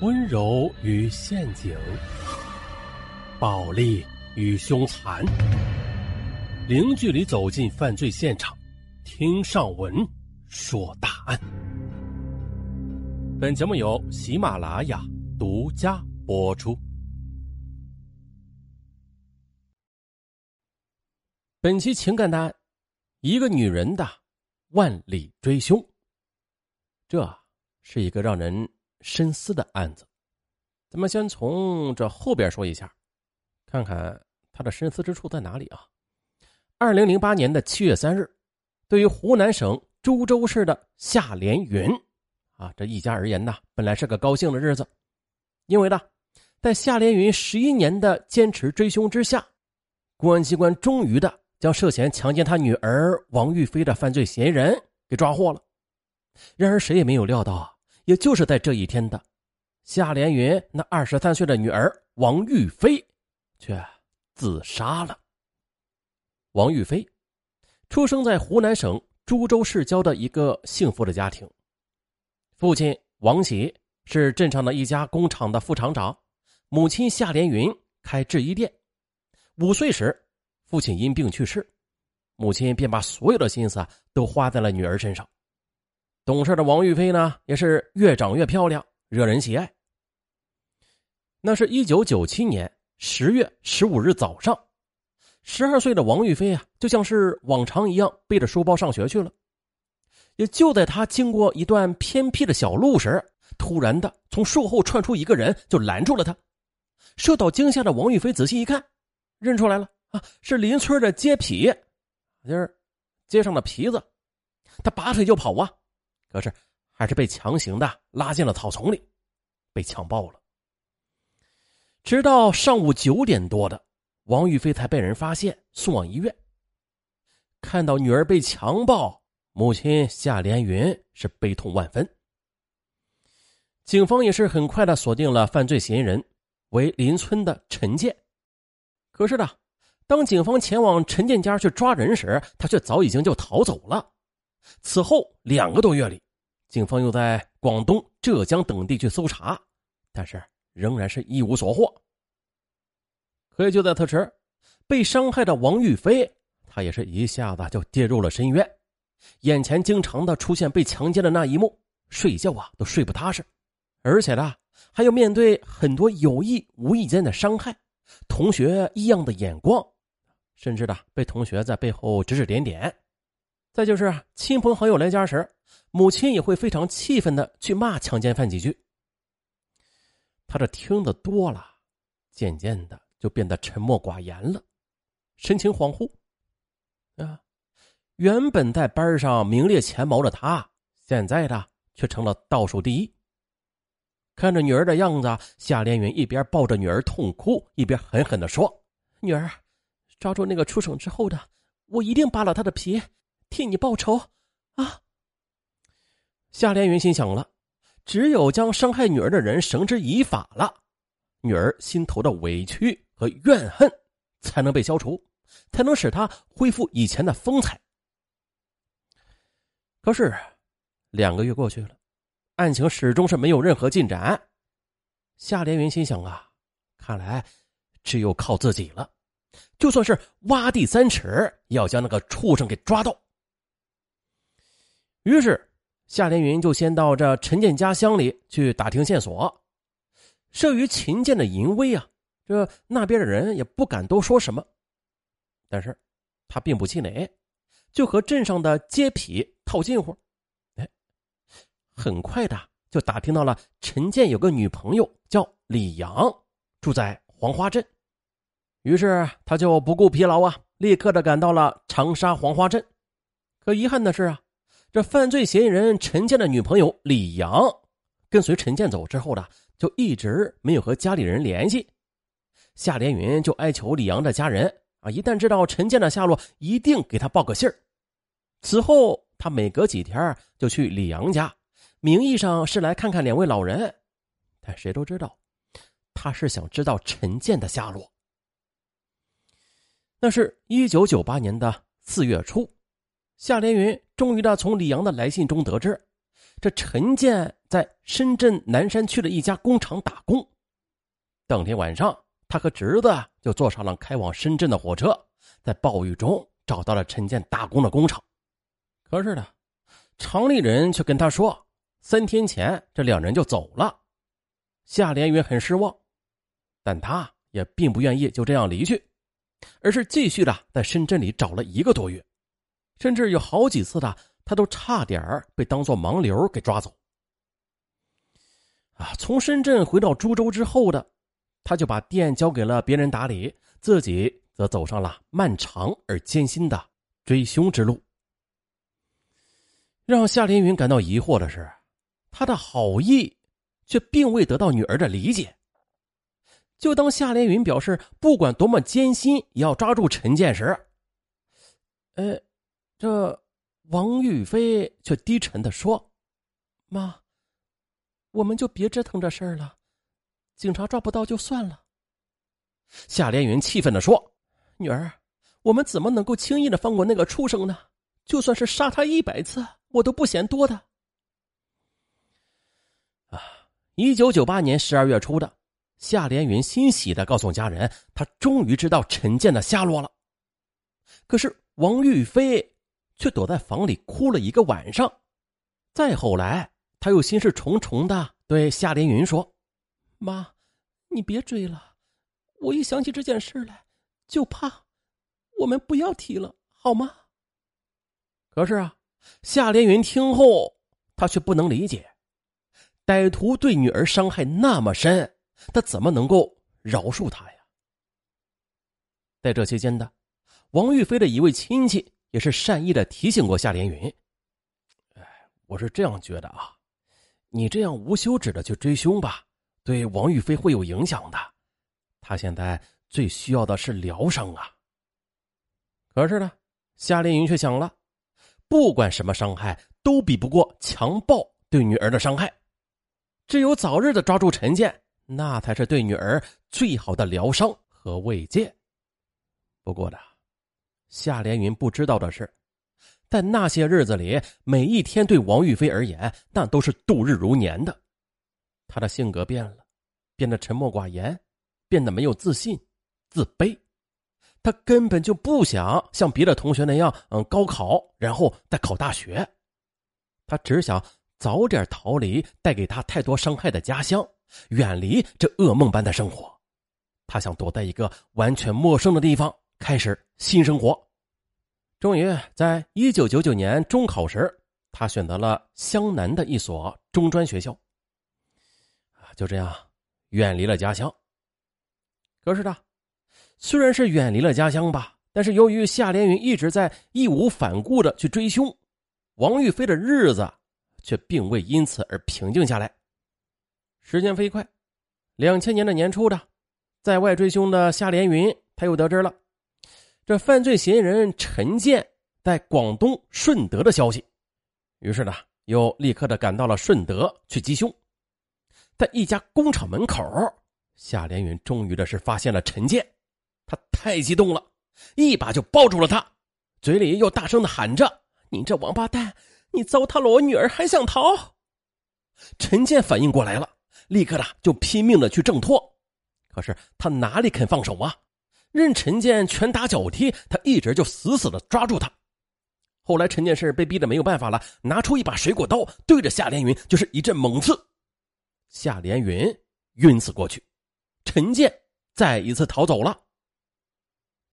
温柔与陷阱，暴力与凶残，零距离走进犯罪现场，听上文说大案。本节目由喜马拉雅独家播出。本期情感案，一个女人的万里追凶，这是一个让人。深思的案子，咱们先从这后边说一下，看看他的深思之处在哪里啊？二零零八年的七月三日，对于湖南省株洲市的夏连云啊这一家而言呢，本来是个高兴的日子，因为呢，在夏连云十一年的坚持追凶之下，公安机关终于的将涉嫌强奸他女儿王玉飞的犯罪嫌疑人给抓获了。然而，谁也没有料到啊。也就是在这一天的，夏连云那二十三岁的女儿王玉飞，却自杀了。王玉飞出生在湖南省株洲市郊的一个幸福的家庭，父亲王喜是镇上的一家工厂的副厂长，母亲夏连云开制衣店。五岁时，父亲因病去世，母亲便把所有的心思都花在了女儿身上。懂事的王玉飞呢，也是越长越漂亮，惹人喜爱。那是一九九七年十月十五日早上，十二岁的王玉飞啊，就像是往常一样背着书包上学去了。也就在他经过一段偏僻的小路时，突然的从树后窜出一个人，就拦住了他。受到惊吓的王玉飞仔细一看，认出来了啊，是邻村的街痞，就是街上的痞子。他拔腿就跑啊！可是，还是被强行的拉进了草丛里，被强暴了。直到上午九点多的，王玉飞才被人发现，送往医院。看到女儿被强暴，母亲夏连云是悲痛万分。警方也是很快的锁定了犯罪嫌疑人，为邻村的陈建。可是呢，当警方前往陈建家去抓人时，他却早已经就逃走了。此后两个多月里，警方又在广东、浙江等地去搜查，但是仍然是一无所获。可也就在此时，被伤害的王玉飞，他也是一下子就跌入了深渊，眼前经常的出现被强奸的那一幕，睡觉啊都睡不踏实，而且呢，还要面对很多有意无意间的伤害，同学异样的眼光，甚至呢被同学在背后指指点点。再就是亲朋好友来家时，母亲也会非常气愤的去骂强奸犯几句。他这听得多了，渐渐的就变得沉默寡言了，神情恍惚。啊，原本在班上名列前茅的他，现在的却成了倒数第一。看着女儿的样子，夏连云一边抱着女儿痛哭，一边狠狠的说：“女儿，抓住那个出省之后的，我一定扒了他的皮。”替你报仇，啊！夏连云心想了，只有将伤害女儿的人绳之以法了，女儿心头的委屈和怨恨才能被消除，才能使她恢复以前的风采。可是，两个月过去了，案情始终是没有任何进展。夏连云心想啊，看来只有靠自己了，就算是挖地三尺，也要将那个畜生给抓到。于是，夏连云就先到这陈建家乡里去打听线索。慑于秦建的淫威啊，这那边的人也不敢多说什么。但是，他并不气馁，就和镇上的街痞套近乎。哎，很快的就打听到了陈建有个女朋友叫李阳，住在黄花镇。于是，他就不顾疲劳啊，立刻的赶到了长沙黄花镇。可遗憾的是啊。这犯罪嫌疑人陈建的女朋友李阳，跟随陈建走之后呢，就一直没有和家里人联系。夏连云就哀求李阳的家人啊，一旦知道陈建的下落，一定给他报个信儿。此后，他每隔几天就去李阳家，名义上是来看看两位老人，但谁都知道，他是想知道陈建的下落。那是一九九八年的四月初。夏连云终于的从李阳的来信中得知，这陈建在深圳南山区的一家工厂打工。当天晚上，他和侄子就坐上了开往深圳的火车，在暴雨中找到了陈建打工的工厂。可是呢，厂里人却跟他说，三天前这两人就走了。夏连云很失望，但他也并不愿意就这样离去，而是继续的在深圳里找了一个多月，甚至有好几次的。他都差点被当做盲流给抓走。啊，从深圳回到株洲之后的，他就把店交给了别人打理，自己则走上了漫长而艰辛的追凶之路。让夏连云感到疑惑的是，他的好意却并未得到女儿的理解。就当夏连云表示不管多么艰辛也要抓住陈建时，呃，这。王玉飞却低沉的说：“妈，我们就别折腾这事儿了，警察抓不到就算了。”夏连云气愤的说：“女儿，我们怎么能够轻易的放过那个畜生呢？就算是杀他一百次，我都不嫌多的。”啊！一九九八年十二月初的，夏连云欣喜的告诉家人，他终于知道陈建的下落了。可是王玉飞。却躲在房里哭了一个晚上，再后来，他又心事重重的对夏连云说：“妈，你别追了，我一想起这件事来就怕，我们不要提了，好吗？”可是啊，夏连云听后，他却不能理解，歹徒对女儿伤害那么深，他怎么能够饶恕他呀？在这期间的，王玉飞的一位亲戚。也是善意的提醒过夏连云。哎，我是这样觉得啊，你这样无休止的去追凶吧，对王玉飞会有影响的。他现在最需要的是疗伤啊。可是呢，夏连云却想了，不管什么伤害都比不过强暴对女儿的伤害，只有早日的抓住陈建，那才是对女儿最好的疗伤和慰藉。不过呢。夏连云不知道的是，在那些日子里，每一天对王玉飞而言，那都是度日如年的。他的性格变了，变得沉默寡言，变得没有自信、自卑。他根本就不想像别的同学那样，嗯，高考然后再考大学。他只想早点逃离带给他太多伤害的家乡，远离这噩梦般的生活。他想躲在一个完全陌生的地方。开始新生活，终于在一九九九年中考时，他选择了湘南的一所中专学校。就这样远离了家乡。可是呢，虽然是远离了家乡吧，但是由于夏连云一直在义无反顾的去追凶，王玉飞的日子却并未因此而平静下来。时间飞快，两千年的年初的，在外追凶的夏连云，他又得知了。这犯罪嫌疑人陈建在广东顺德的消息，于是呢，又立刻的赶到了顺德去缉凶。在一家工厂门口，夏连云终于的是发现了陈建，他太激动了，一把就抱住了他，嘴里又大声的喊着：“你这王八蛋，你糟蹋了我女儿还想逃！”陈建反应过来了，立刻的就拼命的去挣脱，可是他哪里肯放手啊？任陈建拳打脚踢，他一直就死死的抓住他。后来陈建是被逼的没有办法了，拿出一把水果刀，对着夏连云就是一阵猛刺。夏连云晕死过去，陈建再一次逃走了。